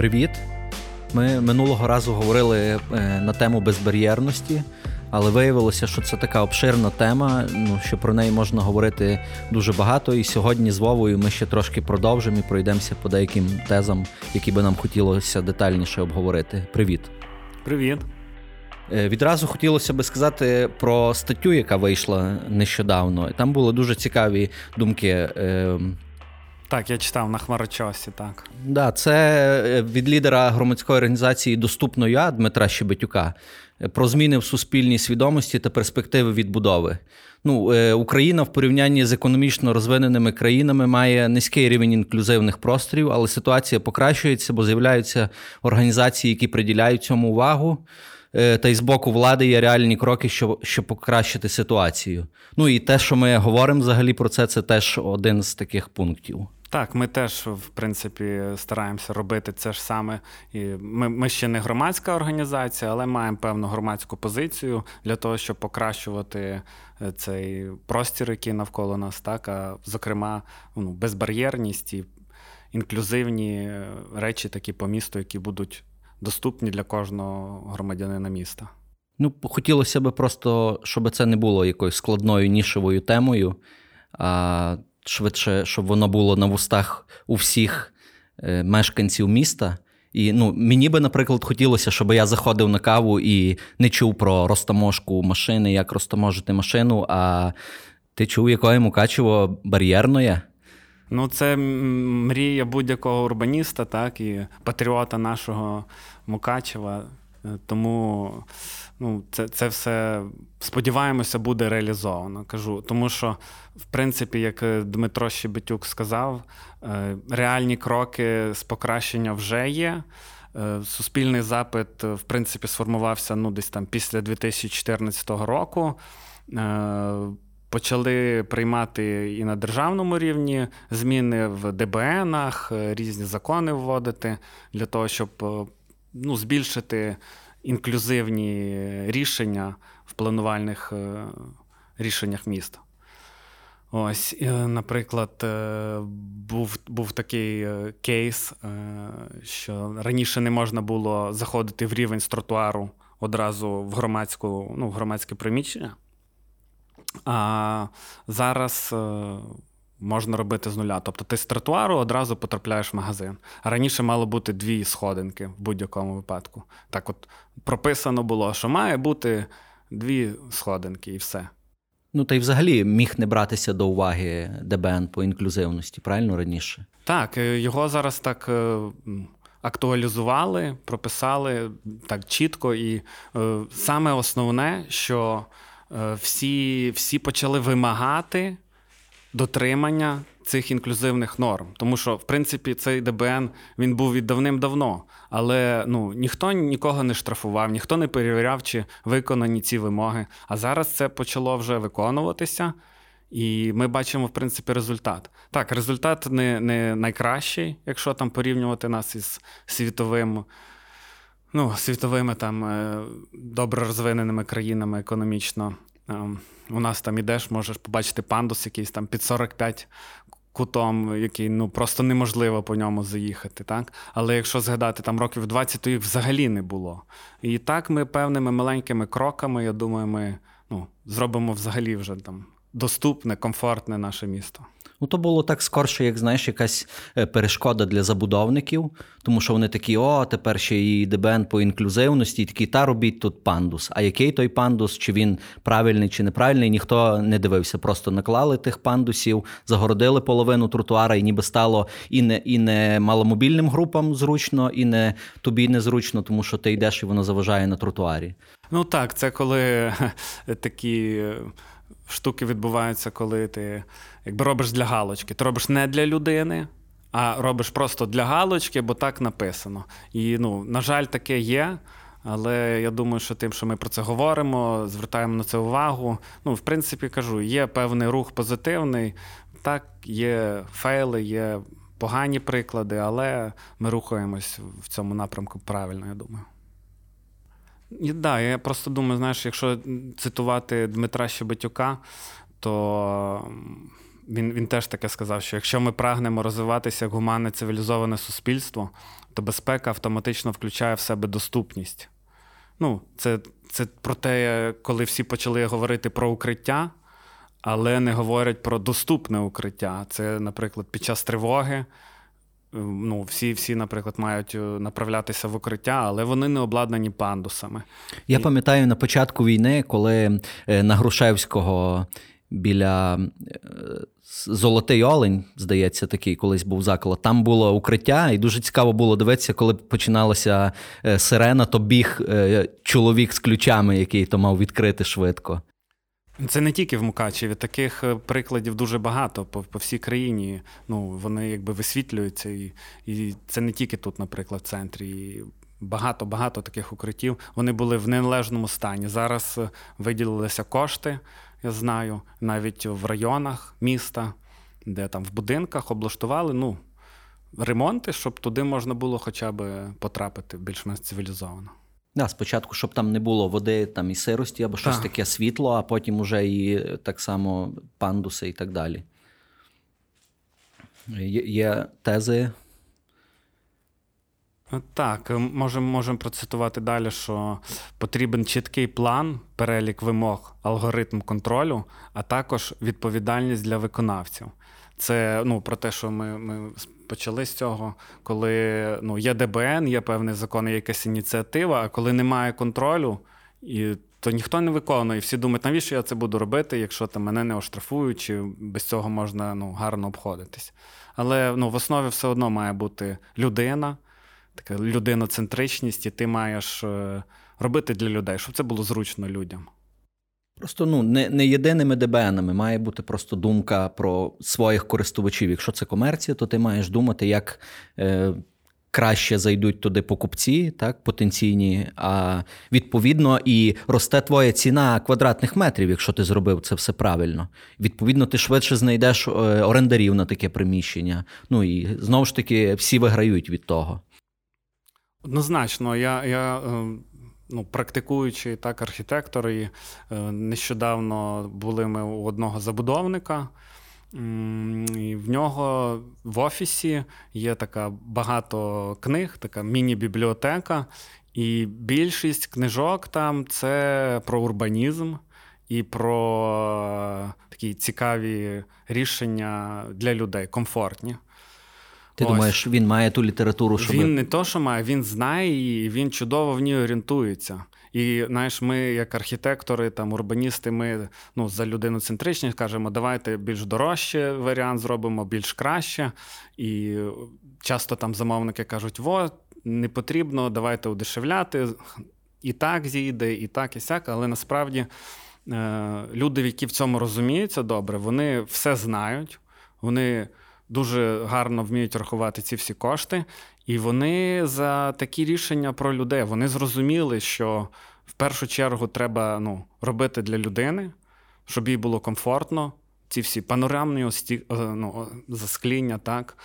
Привіт! Ми минулого разу говорили е, на тему безбар'єрності, але виявилося, що це така обширна тема, ну що про неї можна говорити дуже багато. І сьогодні з Вовою ми ще трошки продовжимо і пройдемося по деяким тезам, які би нам хотілося детальніше обговорити. Привіт! Привіт! Е, відразу хотілося би сказати про статтю, яка вийшла нещодавно. Там були дуже цікаві думки. Так, я читав на хмарочосі, так. Да, це е, від лідера громадської організації Доступно я Дмитра Щебетюка е, про зміни в суспільній свідомості та перспективи відбудови. Ну, е, Україна в порівнянні з економічно розвиненими країнами має низький рівень інклюзивних просторів, але ситуація покращується, бо з'являються організації, які приділяють цьому увагу. Та й з боку влади є реальні кроки, щоб щоб покращити ситуацію. Ну і те, що ми говоримо взагалі про це, це теж один з таких пунктів. Так, ми теж, в принципі, стараємося робити це ж саме. І Ми ми ще не громадська організація, але маємо певну громадську позицію для того, щоб покращувати е, цей простір, який навколо нас, так, а зокрема, ну, безбар'єрність і інклюзивні е, речі такі по місту, які будуть доступні для кожного громадянина міста. Ну, хотілося б просто, щоб це не було якоюсь складною нішевою темою. а швидше, щоб воно було на вустах у всіх е, мешканців міста. І ну, мені би, наприклад, хотілося, щоб я заходив на каву і не чув про розтаможку машини, як розтаможити машину, а ти чув, якої Мукачево бар'єрної. Ну, це мрія будь-якого урбаніста, так, і патріота нашого Мукачева. Е, тому ну, це це все сподіваємося, буде реалізовано. Кажу, тому що, в принципі, як е, Дмитро Щебетюк сказав, е, реальні кроки з покращення вже є. Суспільний запит, в принципі, сформувався ну, десь там після 2014 року. Почали приймати і на державному рівні зміни в ДБНах, різні закони вводити для того, щоб ну, збільшити інклюзивні рішення в планувальних е, рішеннях міста. Ось, е, наприклад, е, був був такий кейс, що раніше не можна було заходити в рівень з тротуару одразу в громадську, ну, в громадське приміщення. А зараз можна робити з нуля. Тобто ти з тротуару одразу потрапляєш в магазин. А раніше мало бути дві сходинки в будь-якому випадку. Так от прописано було, що має бути дві сходинки і все. Ну, та й взагалі міг не братися до уваги ДБН по інклюзивності, правильно раніше? Так, е, його зараз так. Е, актуалізували, прописали так чітко, і е, саме основне, що всі всі почали вимагати дотримання цих інклюзивних норм. Тому що, в принципі, цей ДБН він був від давним-давно, але ну, ніхто нікого не штрафував, ніхто не перевіряв, чи виконані ці вимоги. А зараз це почало вже виконуватися. І ми бачимо, в принципі, результат. Так, результат не не найкращий, якщо там порівнювати нас із світовим, ну, світовими там е, добре розвиненими країнами економічно. Ем, у нас там ідеш, можеш побачити пандус якийсь там під 45 кутом, який ну просто неможливо по ньому заїхати. так? Але якщо згадати там років 20, то їх взагалі не було. І так ми певними маленькими кроками, я думаю, ми ну, зробимо взагалі вже там доступне, комфортне наше місто. Ну, то було так скорше, як знаєш, якась е, перешкода для забудовників, тому що вони такі, о, тепер ще і ДБН по інклюзивності, і такі, та робіть тут пандус. А який той пандус, чи він правильний, чи неправильний, ніхто не дивився. Просто наклали тих пандусів, загородили половину тротуара, і ніби стало і не і не маломобільним групам зручно, і не тобі незручно, тому що ти йдеш і воно заважає на тротуарі. Ну так, це коли такі штуки відбуваються, коли ти якби робиш для галочки. Ти робиш не для людини, а робиш просто для галочки, бо так написано. І, ну, на жаль, таке є. Але я думаю, що тим, що ми про це говоримо, звертаємо на це увагу. Ну, в принципі, кажу, є певний рух позитивний. Так, є фейли, є погані приклади, але ми рухаємось в цьому напрямку правильно, я думаю. Так, да, я просто думаю, знаєш, якщо цитувати Дмитра Щебетюка, то він він теж таке сказав, що якщо ми прагнемо розвиватися як гуманне цивілізоване суспільство, то безпека автоматично включає в себе доступність. Ну, Це це про те, коли всі почали говорити про укриття, але не говорять про доступне укриття. Це, наприклад, під час тривоги. Ну, Всі, всі, наприклад, мають е, направлятися в укриття, але вони не обладнані пандусами. Я І... пам'ятаю на початку війни, коли е, на Грушевського біля е, Золотий Олень, здається, такий колись був заклад. Там було укриття, і дуже цікаво було дивитися, коли починалася сирена, то біг чоловік з ключами, який то мав відкрити швидко. Це не тільки в Мукачеві, таких е, прикладів дуже багато по по всій країні. Ну, Вони якби висвітлюються. І і це не тільки тут, наприклад, в центрі. І Багато-багато таких укриттів. Вони були в неналежному стані. Зараз е, виділилися кошти, я знаю, навіть в районах міста, де там в будинках облаштували ну, ремонти, щоб туди можна було хоча б потрапити більш-менш цивілізовано. Да, Спочатку, щоб там не було води там і сирості, або щось так. таке світло, а потім уже і так само пандуси і так далі. Є, є тези. Так, можемо можем процитувати далі, що потрібен чіткий план, перелік вимог, алгоритм контролю, а також відповідальність для виконавців. Це ну, про те, що ми ми почали з цього, коли ну, є ДБН, є певний закон, є якась ініціатива, а коли немає контролю, і, то ніхто не виконує. І Всі думають, навіщо я це буду робити, якщо там мене не оштрафують, чи без цього можна ну, гарно обходитись. Але ну, в основі все одно має бути людина, така людиноцентричність, і ти маєш е, робити для людей, щоб це було зручно людям. Просто ну не не єдиними ДБНами має бути просто думка про своїх користувачів. Якщо це комерція, то ти маєш думати, як е, краще зайдуть туди покупці, так, потенційні, а відповідно і росте твоя ціна квадратних метрів, якщо ти зробив це все правильно. Відповідно, ти швидше знайдеш е, орендарів на таке приміщення. Ну і знову ж таки всі виграють від того. Однозначно, я. я... Е, ну, практикуючий так архітектор, і е, нещодавно були ми у одного забудовника. І В нього в офісі є така багато книг, така міні-бібліотека, і більшість книжок там це про урбанізм і про такі цікаві рішення для людей, комфортні. Ти Ось. думаєш, він має ту літературу, щоб... Він не то, що має, він знає її, він чудово в ній орієнтується. І знаєш, ми, як архітектори, там урбаністи, ми ну, за людиноцентричність кажемо, давайте більш дорожче варіант зробимо, більш краще. І часто там замовники кажуть, во, не потрібно, давайте удешевляти. І так зійде, і так, і сяк, але насправді е, люди, які в цьому розуміються добре, вони все знають. вони дуже гарно вміють рахувати ці всі кошти, і вони за такі рішення про людей вони зрозуміли, що в першу чергу треба ну, робити для людини, щоб їй було комфортно. Ці всі панорамні ості, е, ну, заскління, так,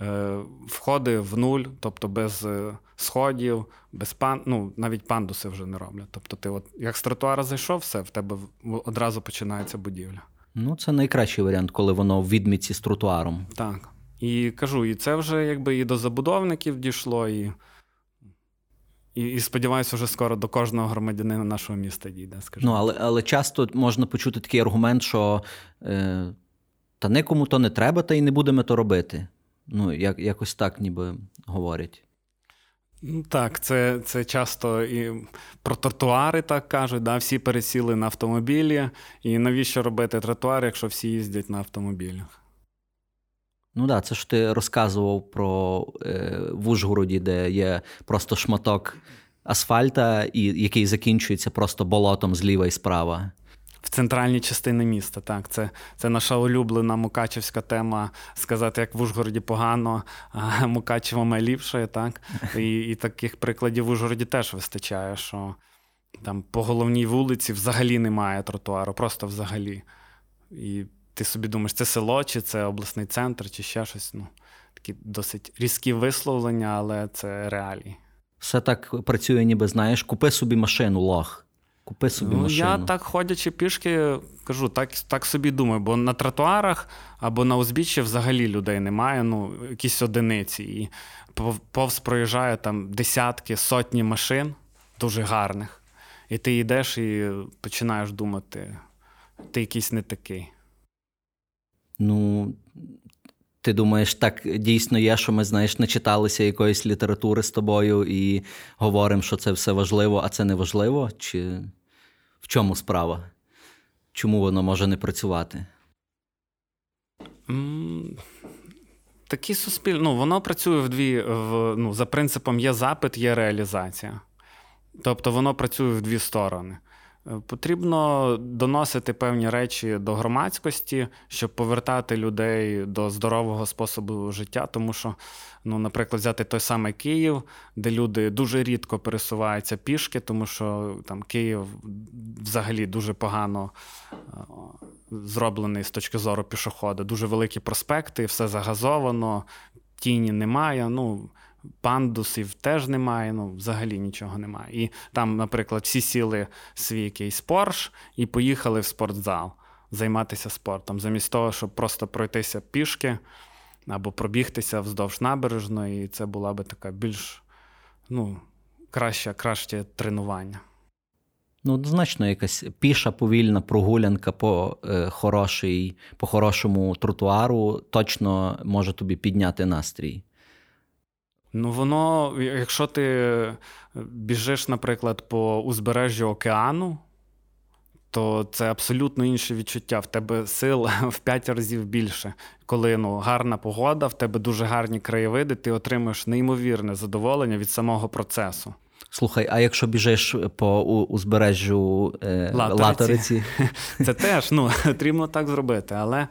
е, входи в нуль, тобто без е, сходів, без пан, ну, навіть пандуси вже не роблять. Тобто, ти, от як з тротуара зайшов, все, в тебе одразу починається будівля. Ну, це найкращий варіант, коли воно в відмітці з тротуаром. Так. І кажу, і це вже якби і до забудовників дійшло, і і, і сподіваюся, вже скоро до кожного громадянина нашого міста дійде. скажімо. Ну, але але часто можна почути такий аргумент, що е, та никому то не треба, та й не будемо то робити. Ну, як, якось так ніби говорять. Ну, так, це це часто і про тротуари так кажуть. да, Всі пересіли на автомобілі. І навіщо робити тротуар, якщо всі їздять на автомобілях? Ну так, да, це ж ти розказував про е, в Ужгороді, де є просто шматок асфальта, і який закінчується просто болотом зліва і справа в центральній частині міста. Так, Це це наша улюблена Мукачевська тема сказати, як в Ужгороді погано, а Мукачево найліпше. Так? І і таких прикладів в Ужгороді теж вистачає, що там по головній вулиці взагалі немає тротуару, просто взагалі. І ти собі думаєш, це село, чи це обласний центр, чи ще щось. Ну, Такі досить різкі висловлення, але це реалії. Все так працює, ніби знаєш, купи собі машину лох. Купи собі ну, машину. Я так ходячи пішки, кажу, так так собі думаю, бо на тротуарах або на узбіччі взагалі людей немає, ну, якісь одиниці. І повз проїжджає там десятки, сотні машин дуже гарних. І ти йдеш і починаєш думати, ти якийсь не такий. Ну, ти думаєш, так дійсно є, що ми, знаєш, не читалися якоїсь літератури з тобою і говоримо, що це все важливо, а це не важливо? Чи в чому справа? Чому воно може не працювати? Такі суспільні. Ну, воно працює в дві. В, ну, За принципом є запит, є реалізація. Тобто воно працює в дві сторони. Потрібно доносити певні речі до громадськості, щоб повертати людей до здорового способу життя. Тому що, ну, наприклад, взяти той самий Київ, де люди дуже рідко пересуваються пішки, тому що там Київ взагалі дуже погано е, зроблений з точки зору пішохода. Дуже великі проспекти, все загазовано, тіні немає. Ну, пандусів теж немає, ну взагалі нічого немає. І там, наприклад, всі сіли свій якийсь Порш і поїхали в спортзал займатися спортом, замість того, щоб просто пройтися пішки або пробігтися вздовж набережної, і це була би така більш ну, краще, краще тренування. Ну, однозначно, якась піша повільна прогулянка по е, хорошій, по хорошому тротуару точно може тобі підняти настрій. Ну, воно, якщо ти біжиш, наприклад, по узбережжю океану, то це абсолютно інше відчуття. В тебе сил в п'ять разів більше. Коли ну, гарна погода, в тебе дуже гарні краєвиди, ти отримуєш неймовірне задоволення від самого процесу. Слухай, а якщо біжиш по узбережжю е, Латориці? Латориці? Це теж ну, потрібно так зробити. Але Е,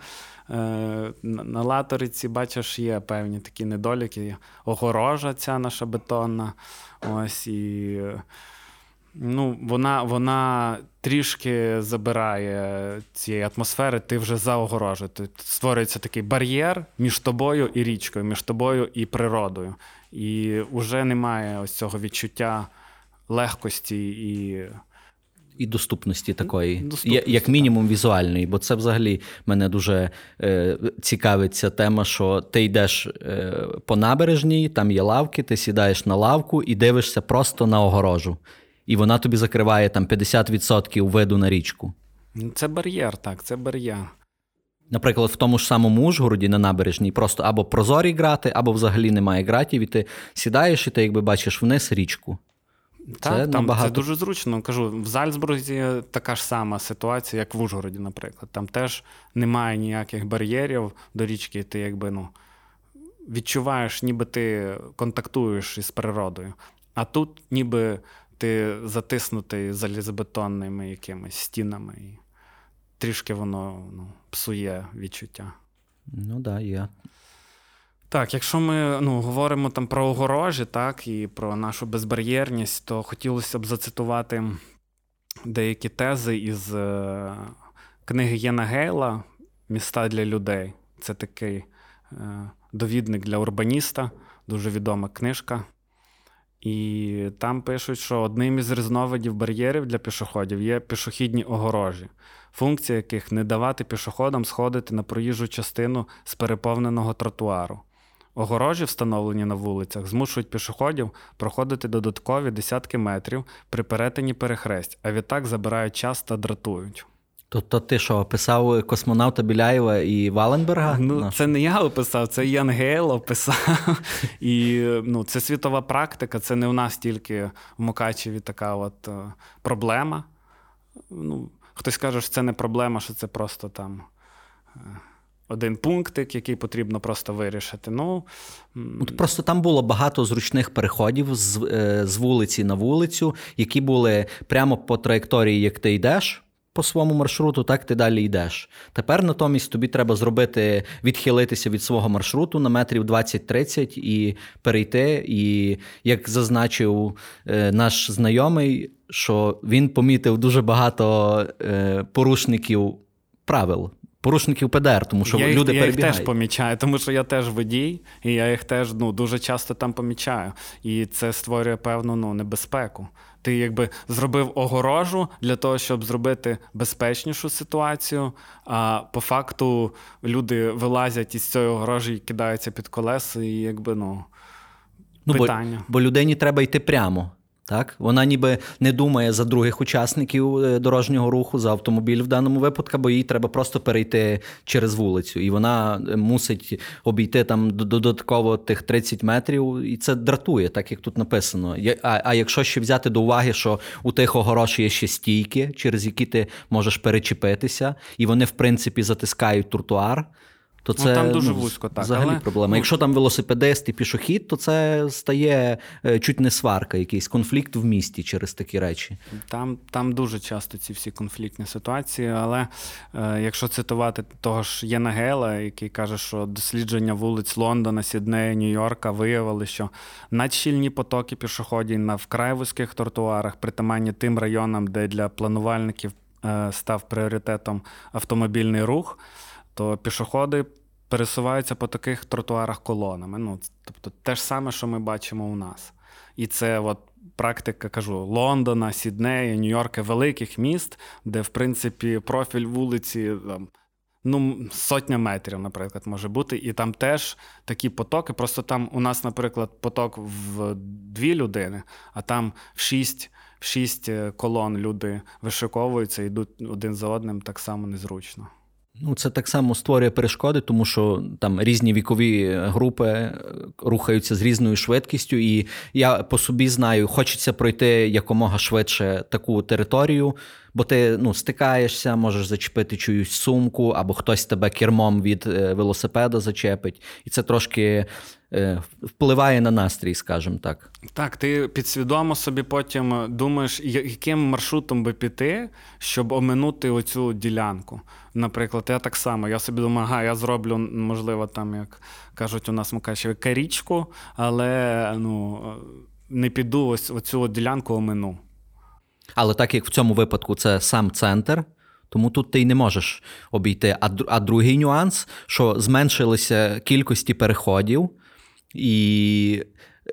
на латориці, бачиш, є певні такі недоліки. Огорожа ця наша бетонна. Ось і ну, вона вона трішки забирає цієї атмосфери, ти вже за огорожею. Створюється такий бар'єр між тобою і річкою, між тобою і природою. І вже немає ось цього відчуття легкості і і доступності такої, доступності, як мінімум візуальної, бо це взагалі мене дуже е, цікавить ця тема, що ти йдеш е, по набережній, там є лавки, ти сідаєш на лавку і дивишся просто на огорожу. І вона тобі закриває там 50% виду на річку. Це бар'єр, так, це бар'єр. Наприклад, в тому ж самому Ужгороді на набережній просто або прозорі грати, або взагалі немає гратів, і ти сідаєш, і ти якби бачиш вниз річку. Так, це там набагато... це дуже зручно. Кажу, в Зальцбурзі така ж сама ситуація, як в Ужгороді, наприклад. Там теж немає ніяких бар'єрів до річки, ти якби ну, відчуваєш, ніби ти контактуєш із природою. А тут ніби ти затиснутий залізобетонними якимись стінами, і трішки воно ну, псує відчуття. Ну так, да, є. Так, якщо ми ну, говоримо там про огорожі, так, і про нашу безбар'єрність, то хотілося б зацитувати деякі тези із е, книги Єна Гейла Міста для людей. Це такий е, довідник для урбаніста, дуже відома книжка. І там пишуть, що одним із різновидів бар'єрів для пішоходів є пішохідні огорожі, функція яких не давати пішоходам сходити на проїжджу частину з переповненого тротуару. Огорожі, встановлені на вулицях, змушують пішоходів проходити додаткові десятки метрів при перетині перехресть, а відтак забирають час та дратують. Тобто ти що, описав космонавта Біляєва і Валенберга? Ну, Наш? це не я описав, це Ян Гейл описав. І ну, це світова практика, це не у нас тільки в Мукачеві така от е, проблема. Ну, Хтось каже, що це не проблема, що це просто там. Один пунктик, який потрібно просто вирішити. Ну, Просто там було багато зручних переходів з е, з вулиці на вулицю, які були прямо по траєкторії, як ти йдеш. По своєму маршруту, так ти далі йдеш. Тепер натомість тобі треба зробити, відхилитися від свого маршруту на метрів 20-30 і перейти. І як зазначив е, наш знайомий, що він помітив дуже багато е, порушників правил порушників ПДР, тому що я люди їх, перебігають. Я їх теж помічаю, тому що я теж водій, і я їх теж ну, дуже часто там помічаю. І це створює певну ну, небезпеку. Ти якби зробив огорожу для того, щоб зробити безпечнішу ситуацію. А по факту люди вилазять із цієї огорожі і кидаються під колеса, і якби ну. Ну, питання. Бо, бо людині треба йти прямо. Так, вона ніби не думає за других учасників е, дорожнього руху за автомобіль в даному випадку, бо їй треба просто перейти через вулицю, і вона е, мусить обійти там додатково тих 30 метрів, і це дратує, так як тут написано. А а якщо ще взяти до уваги, що у тих огорош є ще стійки, через які ти можеш перечепитися, і вони в принципі затискають тротуар то ну, це ну, там дуже ну, вузько, так. взагалі але... проблема. Ну... Якщо там велосипедист і пішохід, то це стає е, чуть не сварка, якийсь конфлікт в місті через такі речі. Там там дуже часто ці всі конфліктні ситуації, але е, якщо цитувати того ж Єна Гейла, який каже, що дослідження вулиць Лондона, Сіднея, Нью-Йорка виявили, що надщільні потоки пішоходів на вкрай вузьких тротуарах, притаманні тим районам, де для планувальників е, став пріоритетом автомобільний рух то пішоходи пересуваються по таких тротуарах колонами. Ну, Тобто те ж саме, що ми бачимо у нас. І це от практика, кажу, Лондона, Сіднея, Нью-Йорка, великих міст, де, в принципі, профіль вулиці. там, Ну, сотня метрів, наприклад, може бути. І там теж такі потоки. Просто там у нас, наприклад, поток в дві людини, а там в шість в шість е, колон люди вишиковуються, йдуть один за одним так само незручно. Ну, це так само створює перешкоди, тому що там різні вікові групи е, рухаються з різною швидкістю, і я по собі знаю, хочеться пройти якомога швидше таку територію, бо ти ну, стикаєшся, можеш зачепити чиюсь сумку, або хтось тебе кермом від е, велосипеда зачепить. І це трошки е, впливає на настрій, скажімо так. Так, ти підсвідомо собі потім думаєш, яким маршрутом би піти, щоб оминути оцю ділянку. Наприклад, я так само, я собі думаю, ага, я зроблю, можливо, там, як кажуть, у нас Мукачеві, карічку, але ну, не піду ось оцю ділянку омину. Але так як в цьому випадку це сам центр, тому тут ти й не можеш обійти. А а другий нюанс, що зменшилися кількості переходів, і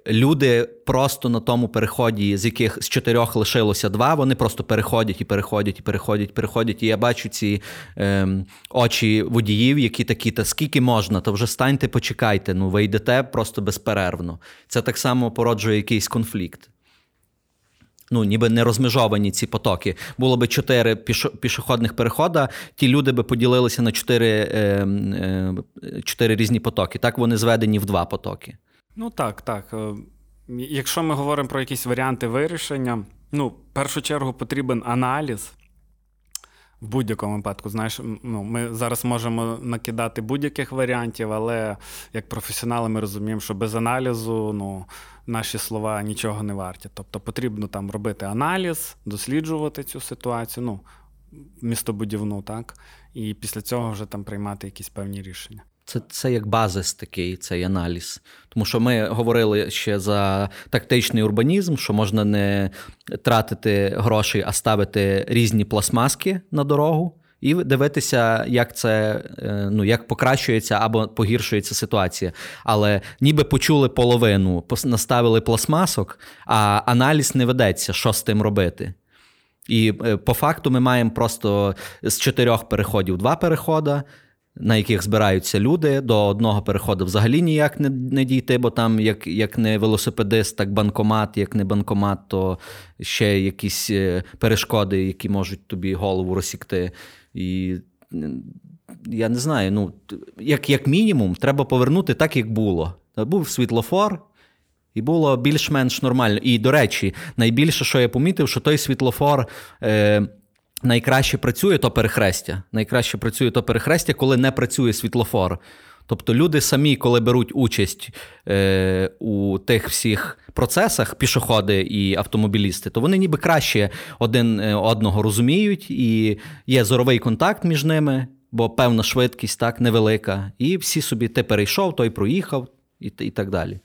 люди просто на тому переході, з яких з чотирьох лишилося два, вони просто переходять і переходять, і переходять, переходять. І я бачу ці е, очі водіїв, які такі, та скільки можна, то вже станьте, почекайте. Ну, ви йдете просто безперервно. Це так само породжує якийсь конфлікт ну ніби не розмежовані ці потоки. Було би чотири пішохідних переходи, ті люди би поділилися на чотири е, е, чотири різні потоки. Так вони зведені в два потоки. Ну так, так. Е, якщо ми говоримо про якісь варіанти вирішення, ну, в першу чергу потрібен аналіз. В будь-якому випадку, знаєш, ну, ми зараз можемо накидати будь-яких варіантів, але як професіонали ми розуміємо, що без аналізу ну, наші слова нічого не варті. Тобто потрібно там робити аналіз, досліджувати цю ситуацію, ну, містобудівну, так, і після цього вже там приймати якісь певні рішення. Це це як базис такий цей аналіз. Тому що ми говорили ще за тактичний урбанізм, що можна не тратити гроші, а ставити різні пластмаски на дорогу. І дивитися, як це е, ну як покращується або погіршується ситуація. Але ніби почули половину, наставили пластмасок, а аналіз не ведеться, що з тим робити. І е, по факту ми маємо просто з чотирьох переходів два переходи на яких збираються люди. До одного переходу взагалі ніяк не не дійти, бо там, як як не велосипедист, так банкомат, як не банкомат, то ще якісь е, перешкоди, які можуть тобі голову розсікти. І я не знаю, ну, як, як мінімум, треба повернути так, як було. Був світлофор. І було більш-менш нормально. І, до речі, найбільше, що я помітив, що той світлофор е, найкраще працює то перехрестя. Найкраще працює то перехрестя, коли не працює світлофор. Тобто люди самі, коли беруть участь е, у тих всіх процесах, пішоходи і автомобілісти, то вони ніби краще один е, одного розуміють, і є зоровий контакт між ними, бо певна швидкість так невелика. І всі собі ти перейшов, той проїхав, і, і так далі.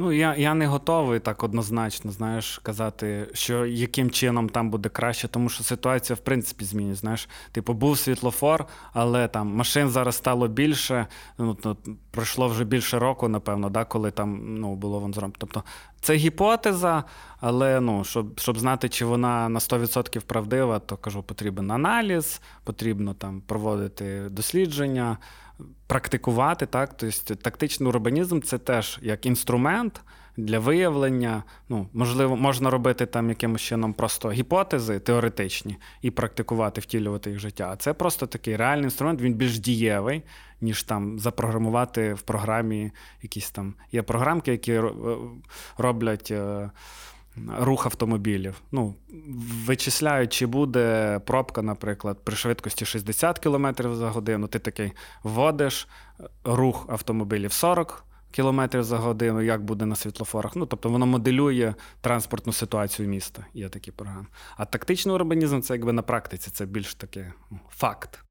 Ну, я я не готовий так однозначно, знаєш, казати, що яким чином там буде краще, тому що ситуація, в принципі, змінюється. Знаєш, типу, був світлофор, але там машин зараз стало більше. Ну, то, пройшло вже більше року, напевно, да, коли там ну, було вон зроблено. Тобто, це гіпотеза, але ну, щоб щоб знати, чи вона на 100% правдива, то кажу, потрібен аналіз, потрібно там проводити дослідження практикувати. так, тобто Тактичний урбанізм це теж як інструмент для виявлення. Ну, Можливо, можна робити там якимось чином просто гіпотези теоретичні і практикувати, втілювати їх в життя. А це просто такий реальний інструмент, він більш дієвий, ніж там запрограмувати в програмі якісь там. Є програмки, які роблять. Е, рух автомобілів. Ну, Вичисляють, чи буде пробка, наприклад, при швидкості 60 км за годину. Ти такий вводиш рух автомобілів 40 км за годину, як буде на світлофорах. Ну, Тобто воно моделює транспортну ситуацію міста. Є такі програми. А тактичний урбанізм це якби на практиці, це більш таке ну, факт.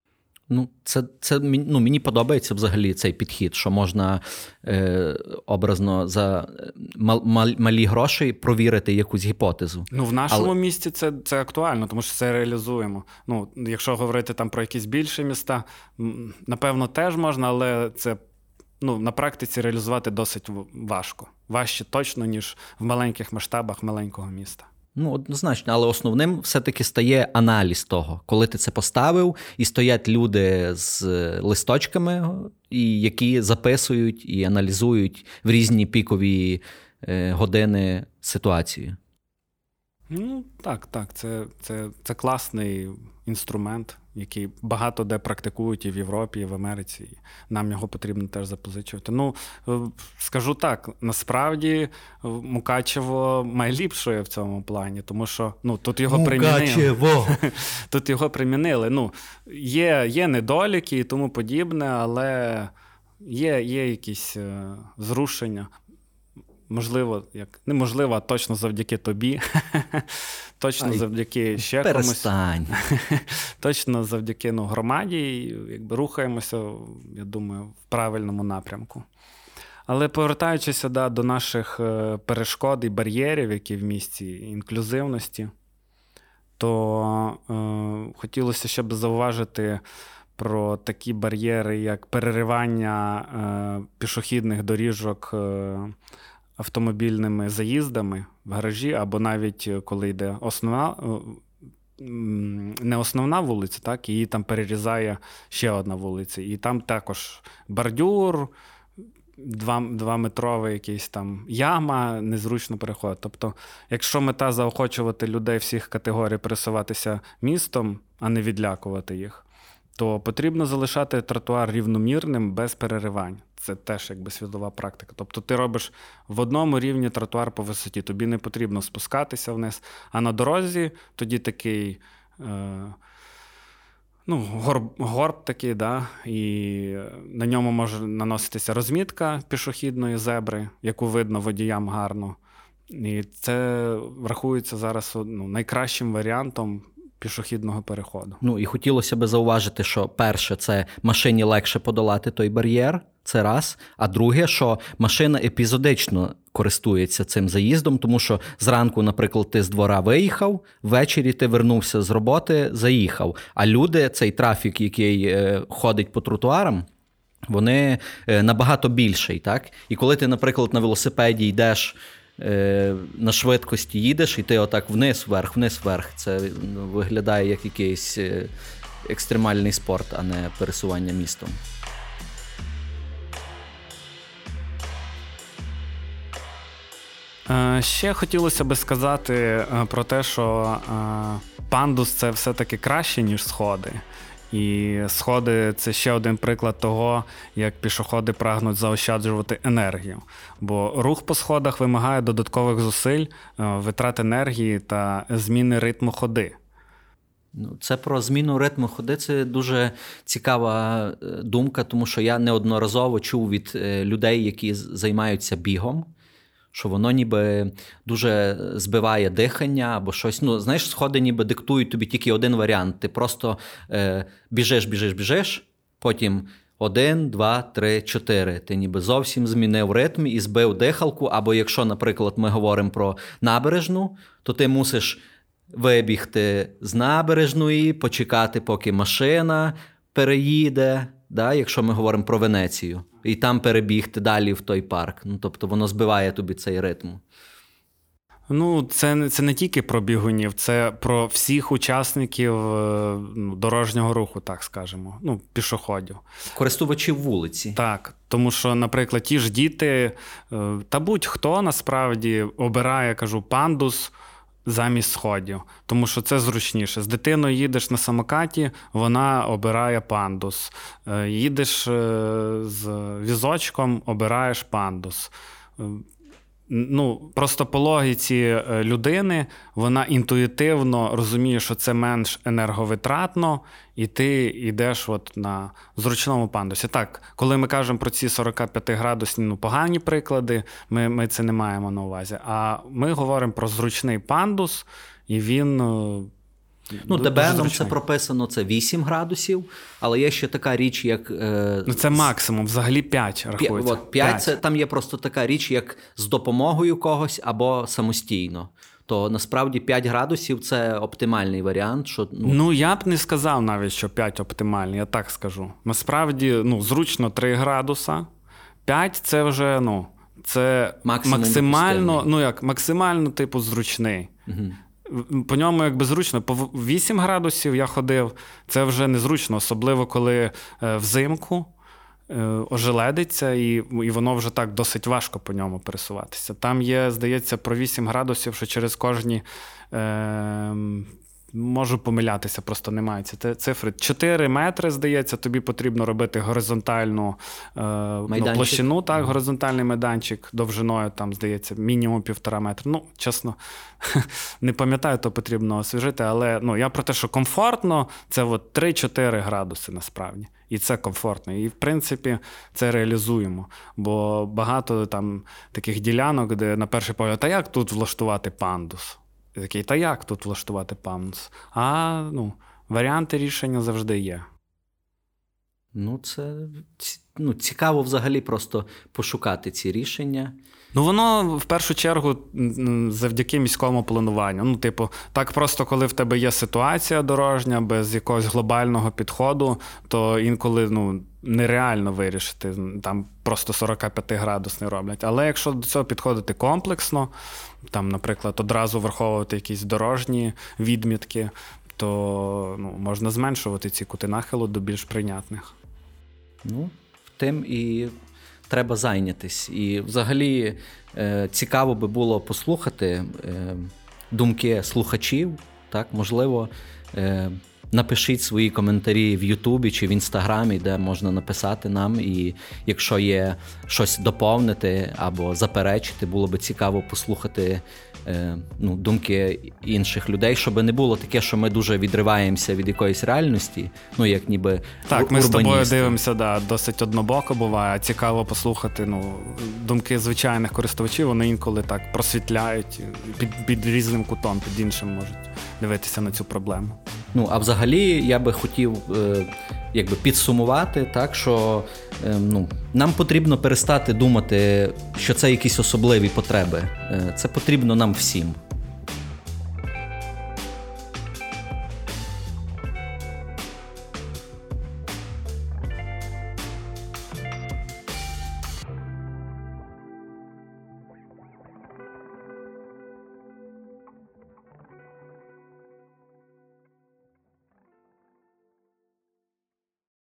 Ну, це це ну, мені подобається взагалі цей підхід, що можна е, образно за мал, мал, малі гроші провірити якусь гіпотезу. Ну, в нашому Але... місті це це актуально, тому що це реалізуємо. Ну, Якщо говорити там про якісь більші міста, напевно, теж можна, але це ну, на практиці реалізувати досить важко. Важче точно, ніж в маленьких масштабах маленького міста. Ну, однозначно, але основним все-таки стає аналіз того, коли ти це поставив, і стоять люди з листочками, і які записують і аналізують в різні пікові е, години ситуацію. Ну, так, так, це, це, це класний інструмент який багато де практикують і в Європі, і в Америці. Нам його потрібно теж запозичувати. Ну, е, скажу так, насправді е, Мукачево найліпшує в цьому плані, тому що ну, тут його примінили. Тут його примінили. Ну, Є є недоліки і тому подібне, але є, є якісь е, зрушення можливо, як неможливо, а точно завдяки тобі. Точно Ай, завдяки ще перестань. комусь. Точно завдяки ну, громаді, якби рухаємося, я думаю, в правильному напрямку. Але повертаючись да, до наших е, перешкод і бар'єрів, які в місті інклюзивності, то е, хотілося ще б зауважити про такі бар'єри, як переривання е, пішохідних доріжок. Е, автомобільними заїздами в гаражі, або навіть е, коли йде основна. Е, не основна вулиця, так, її там перерізає ще одна вулиця. І там також бордюр, двометровий якийсь там яма, незручно переходить. Тобто, якщо мета заохочувати людей всіх категорій пересуватися містом, а не відлякувати їх, то потрібно залишати тротуар рівномірним без переривань. Це теж якби світова практика. Тобто ти робиш в одному рівні тротуар по висоті, тобі не потрібно спускатися вниз. А на дорозі тоді такий е, ну, горб, горб такий, да, і на ньому може наноситися розмітка пішохідної зебри, яку видно водіям гарно. І це врахується зараз ну, найкращим варіантом пішохідного переходу. Ну і хотілося би зауважити, що перше, це машині легше подолати той бар'єр. Це раз. А друге, що машина епізодично користується цим заїздом, тому що зранку, наприклад, ти з двора виїхав, ввечері ти вернувся з роботи, заїхав. А люди, цей трафік, який е, ходить по тротуарам, вони е, набагато більший. так? І коли ти, наприклад, на велосипеді йдеш. Е, на швидкості їдеш, і ти отак вниз, вверх, вниз, вверх. Це виглядає як якийсь екстремальний спорт, а не пересування містом. Е, ще хотілося би сказати е, про те, що е, пандус це все-таки краще, ніж сходи. І сходи це ще один приклад того, як пішоходи прагнуть заощаджувати енергію. Бо рух по сходах вимагає додаткових зусиль, витрат енергії та зміни ритму ходи. Ну, це про зміну ритму ходи. Це дуже цікава думка, тому що я неодноразово чув від людей, які займаються бігом що воно ніби дуже збиває дихання або щось. Ну, знаєш, сходи ніби диктують тобі тільки один варіант. Ти просто е, біжиш, біжиш, біжиш, потім Один, два, три, чотири. Ти ніби зовсім змінив ритм і збив дихалку. Або якщо, наприклад, ми говоримо про набережну, то ти мусиш вибігти з набережної, почекати, поки машина переїде. Да, Якщо ми говоримо про Венецію, і там перебігти далі в той парк. Ну, Тобто воно збиває тобі цей ритм. Ну, це це не тільки про бігунів, це про всіх учасників е, дорожнього руху, так скажемо, ну, пішоходів. Користувачів вулиці. Так. Тому що, наприклад, ті ж діти, е, та будь-хто насправді обирає, кажу, пандус. Замість сходів, тому що це зручніше. З дитиною їдеш на самокаті, вона обирає пандус. Е, їдеш з візочком, обираєш пандус ну, просто по логіці е, людини вона інтуїтивно розуміє, що це менш енерговитратно, і ти йдеш от на зручному пандусі. Так, коли ми кажемо про ці 45 градусні ну, погані приклади, ми, ми це не маємо на увазі. А ми говоримо про зручний пандус, і він. Ну, ДБНом це прописано це 8 градусів, але є ще така річ, як. Е, ну, Це максимум, взагалі 5 рахується. От, 5, 5. Це, там є просто така річ, як з допомогою когось або самостійно. То насправді 5 градусів це оптимальний варіант. Що, Ну ну я б не сказав навіть, що 5 оптимальний, я так скажу. Насправді, ну, зручно 3 градуса. 5 це вже ну, це Максимум максимально, ну як, максимально, типу, зручний. Угу. По ньому якби зручно. По 8 градусів я ходив, це вже незручно, особливо коли е, взимку е, ожеледиться, і і воно вже так досить важко по ньому пересуватися. Там є, здається, про 8 градусів, що через кожні е, Можу помилятися, просто немає ці цифри. 4 метри, здається, тобі потрібно робити горизонтальну е, ну, площину, так, горизонтальний майданчик довжиною, там, здається, мінімум півтора метра. Ну, чесно, не пам'ятаю, то потрібно освіжити, але ну, я про те, що комфортно, це от 3-4 градуси насправді. І це комфортно. І, в принципі, це реалізуємо. Бо багато там таких ділянок, де на перший погляд, а як тут влаштувати пандус? Ти такий, та як тут влаштувати памс? А ну, варіанти рішення завжди є. Ну, це ну, цікаво взагалі просто пошукати ці рішення. Ну, воно в першу чергу завдяки міському плануванню. Ну, типу, так просто, коли в тебе є ситуація дорожня без якогось глобального підходу, то інколи ну, нереально вирішити. Там просто 45 градусний роблять. Але якщо до цього підходити комплексно, там, наприклад, одразу враховувати якісь дорожні відмітки, то ну, можна зменшувати ці кути нахилу до більш прийнятних. Ну, тим і треба зайнятись. І взагалі е, цікаво би було послухати е, думки слухачів. Так, можливо, е, напишіть свої коментарі в Ютубі чи в Інстаграмі, де можна написати нам. І якщо є щось доповнити або заперечити, було би цікаво послухати Е, ну, думки інших людей, щоб не було таке, що ми дуже відриваємося від якоїсь реальності. Ну, як ніби Так, ми з тобою дивимося, да, досить однобоко буває. Цікаво послухати ну, думки звичайних користувачів, вони інколи так просвітляють під, під різним кутом, під іншим можуть дивитися на цю проблему. Ну, а взагалі, я би хотів е, якби підсумувати, так що е, ну, нам потрібно перестати думати, що це якісь особливі потреби. Е, це потрібно нам всім.